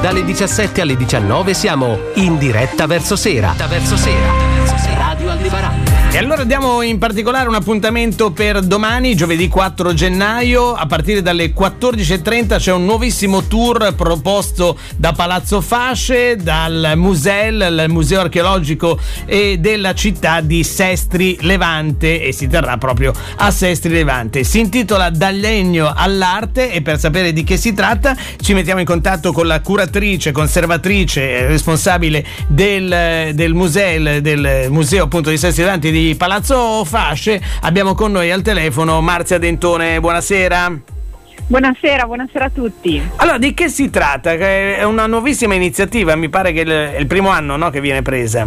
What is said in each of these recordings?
Dalle 17 alle 19 siamo in diretta verso sera. Verso sera. Allora diamo in particolare un appuntamento per domani, giovedì 4 gennaio, a partire dalle 14.30 c'è un nuovissimo tour proposto da Palazzo Fasce, dal Musel, il Museo Archeologico e della città di Sestri Levante e si terrà proprio a Sestri Levante. Si intitola Dal legno all'arte e per sapere di che si tratta ci mettiamo in contatto con la curatrice, conservatrice, responsabile del, del museo, del museo appunto di Sestri Levante di Palazzo Fasce. Abbiamo con noi al telefono Marzia Dentone. Buonasera. Buonasera, buonasera a tutti. Allora, di che si tratta? È una nuovissima iniziativa, mi pare che è il primo anno no, che viene presa.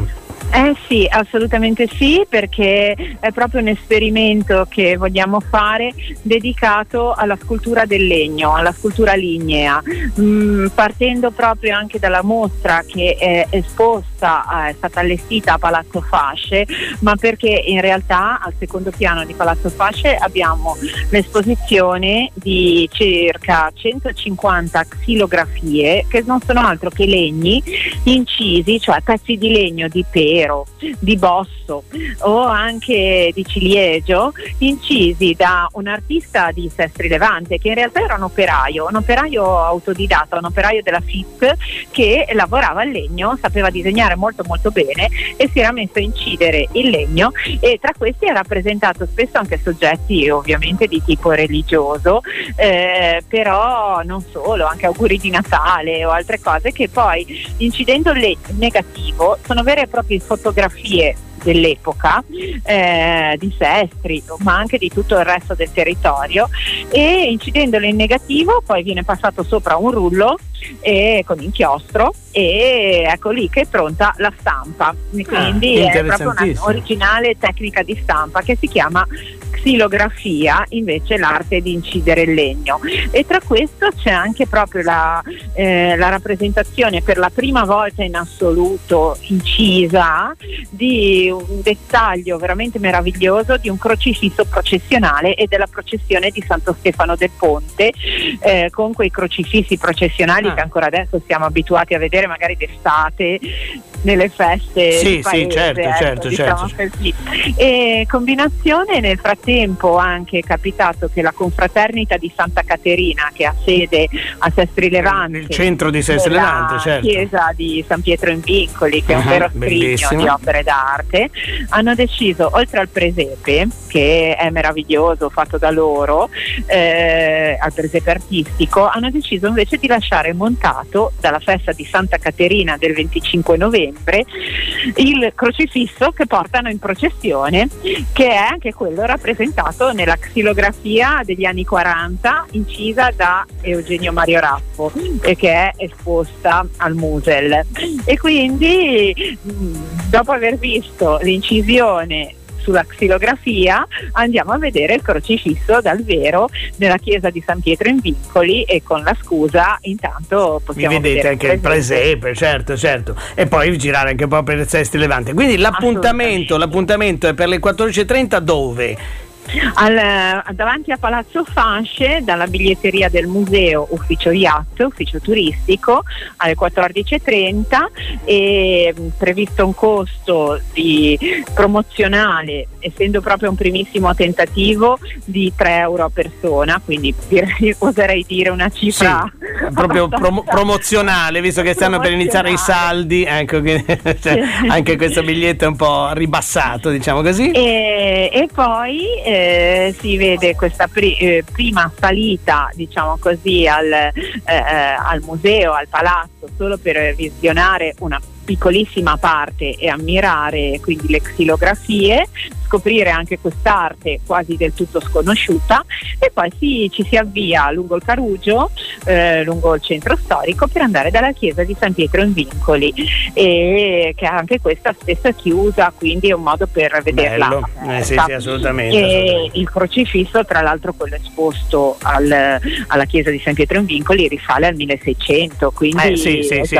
Eh sì, assolutamente sì, perché è proprio un esperimento che vogliamo fare dedicato alla scultura del legno, alla scultura lignea, mm, partendo proprio anche dalla mostra che è esposta, eh, è stata allestita a Palazzo Fasce, ma perché in realtà al secondo piano di Palazzo Fasce abbiamo l'esposizione di circa 150 xilografie che non sono altro che legni incisi, cioè pezzi di legno di pelo nero, di bosso o anche di ciliegio incisi da un artista di Sestri Levante che in realtà era un operaio, un operaio autodidatta, un operaio della FIP che lavorava il legno, sapeva disegnare molto molto bene e si era messo a incidere il legno e tra questi ha rappresentato spesso anche soggetti ovviamente di tipo religioso, eh, però non solo, anche auguri di Natale o altre cose che poi incidendo il legno negativo sono vere e proprie fotografie dell'epoca eh, di Sestri ma anche di tutto il resto del territorio e incidendolo in negativo poi viene passato sopra un rullo e, con inchiostro e ecco lì che è pronta la stampa. Quindi ah, è proprio una originale tecnica di stampa che si chiama xilografia invece l'arte di incidere il legno e tra questo c'è anche proprio la, eh, la rappresentazione per la prima volta in assoluto incisa di un dettaglio veramente meraviglioso di un crocifisso processionale e della processione di Santo Stefano del Ponte eh, con quei crocifissi processionali ah. che ancora adesso siamo abituati a vedere magari d'estate nelle feste sì, paese, sì, certo, ecco, certo, diciamo certo. E combinazione nel frattempo anche è capitato che la confraternita di Santa Caterina che ha sede a Sestri Levante nel centro di Sestri Levante certo. chiesa di San Pietro in Vincoli che uh-huh, è un vero scrigno di opere d'arte hanno deciso oltre al presepe che è meraviglioso fatto da loro eh, al presepe artistico hanno deciso invece di lasciare montato dalla festa di Santa Caterina del 25 novembre settembre il crocifisso che portano in processione, che è anche quello rappresentato nella xilografia degli anni 40 incisa da Eugenio Mario Raffo e che è esposta al Musel. E quindi dopo aver visto l'incisione sulla xilografia andiamo a vedere il crocifisso dal vero nella chiesa di San Pietro in Vincoli e con la scusa intanto possiamo Mi vedete anche il presepe, certo, certo. E poi girare anche un po' per il Sesti Levante. Quindi l'appuntamento, l'appuntamento è per le 14.30 dove? Al, davanti a Palazzo Fasce, dalla biglietteria del museo, ufficio yacht, ufficio turistico, alle 14.30 e previsto un costo di promozionale, essendo proprio un primissimo tentativo, di 3 euro a persona, quindi direi, oserei dire una cifra sì, proprio prom- promozionale, visto che stanno per iniziare i saldi, ecco, cioè, anche questo biglietto è un po' ribassato, diciamo così. E, e poi eh, si vede questa pri- eh, prima salita, diciamo così, al, eh, eh, al museo, al palazzo, solo per visionare una piccolissima parte e ammirare quindi le xilografie, scoprire anche quest'arte quasi del tutto sconosciuta e poi si, ci si avvia lungo il Carugio, eh, lungo il centro storico per andare dalla chiesa di San Pietro in Vincoli e che anche questa spesso è chiusa, quindi è un modo per vederla. Eh, sì, sì, assolutamente, e assolutamente. il crocifisso, tra l'altro quello esposto al, alla chiesa di San Pietro in Vincoli risale al 1600, quindi eh, sì, sì, sì,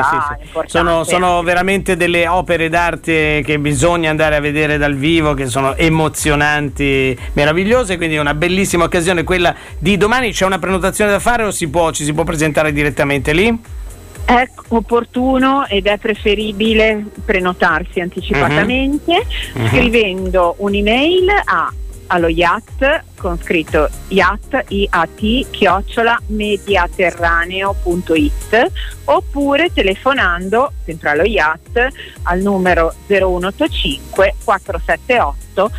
sono, sono veramente delle opere d'arte che bisogna andare a vedere dal vivo, che sono emozionanti, meravigliose, quindi è una bellissima occasione quella di domani. C'è una prenotazione da fare o si può, ci si può presentare direttamente lì? È opportuno ed è preferibile prenotarsi anticipatamente Mhm. scrivendo un'email a allo yacht con scritto yacht iat chiocciola mediaterraneo.it oppure telefonando sempre allo yacht al numero 0185 478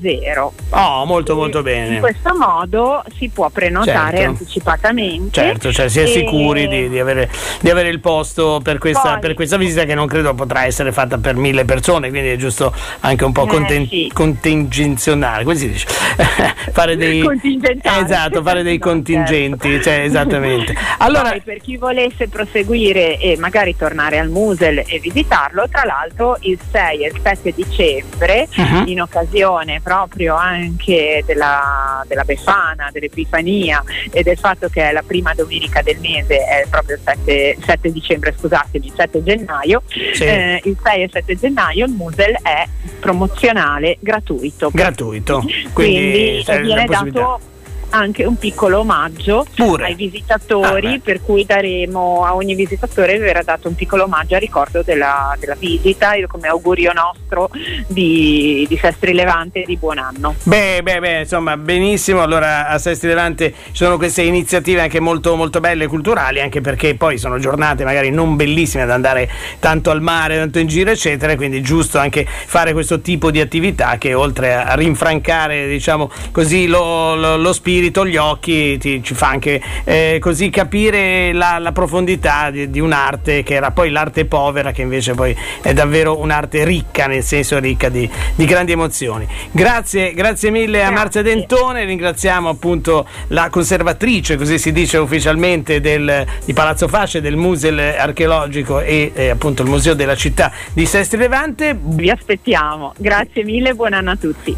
530 Oh, molto molto in bene. questo modo si può prenotare Certo. anticipatamente. Certo, cioè si è E- sicuri di, di avere, di avere il posto per questa, Poi- per questa visita che non credo potrà essere fatta per mille persone, quindi è giusto anche un po' Eh, conten- sì. contingenzionare, come si dice? fare dei. Esatto, fare dei No, contingenti, certo. cioè esattamente. Allora, Poi, per chi volesse proseguire e magari tornare al Musel e visitarlo, tra l'altro il 6 e il 7 dicembre, Mhm. in occasione proprio anche della, della Befana, dell'Epifania e del fatto che è la prima domenica del mese, è proprio il 7, 7 dicembre, scusatemi, il 7 gennaio, Sì. eh, il 6 e 7 gennaio il Musel è promozionale gratuito. gratuito, Quindi, quindi viene dato anche un piccolo omaggio Pure. ai visitatori, Ah, per cui daremo a ogni visitatore verrà dato un piccolo omaggio a ricordo della, della visita e come augurio nostro di, di Sestri Levante e di buon anno. Beh, beh, beh, insomma, benissimo. Allora a Sesti Levante ci sono queste iniziative anche molto, molto belle e culturali, anche perché poi sono giornate magari non bellissime da andare tanto al mare, tanto in giro, eccetera. Quindi è giusto anche fare questo tipo di attività che oltre a rinfrancare, diciamo così, lo, lo- lo spirito, gli occhi, ti- ci fa anche eh, così capire la, la profondità di, di un'arte che era poi l'arte povera, che invece poi è davvero un'arte ricca, nel senso ricca di, di grandi emozioni. Grazie, grazie mille a Grazie. Marzia Dentone, ringraziamo appunto la conservatrice, così si dice ufficialmente, del, di Palazzo Fasce, del Museo archeologico e eh, appunto il Museo della città di Sestri Levante. Vi aspettiamo. Grazie mille buon anno a tutti.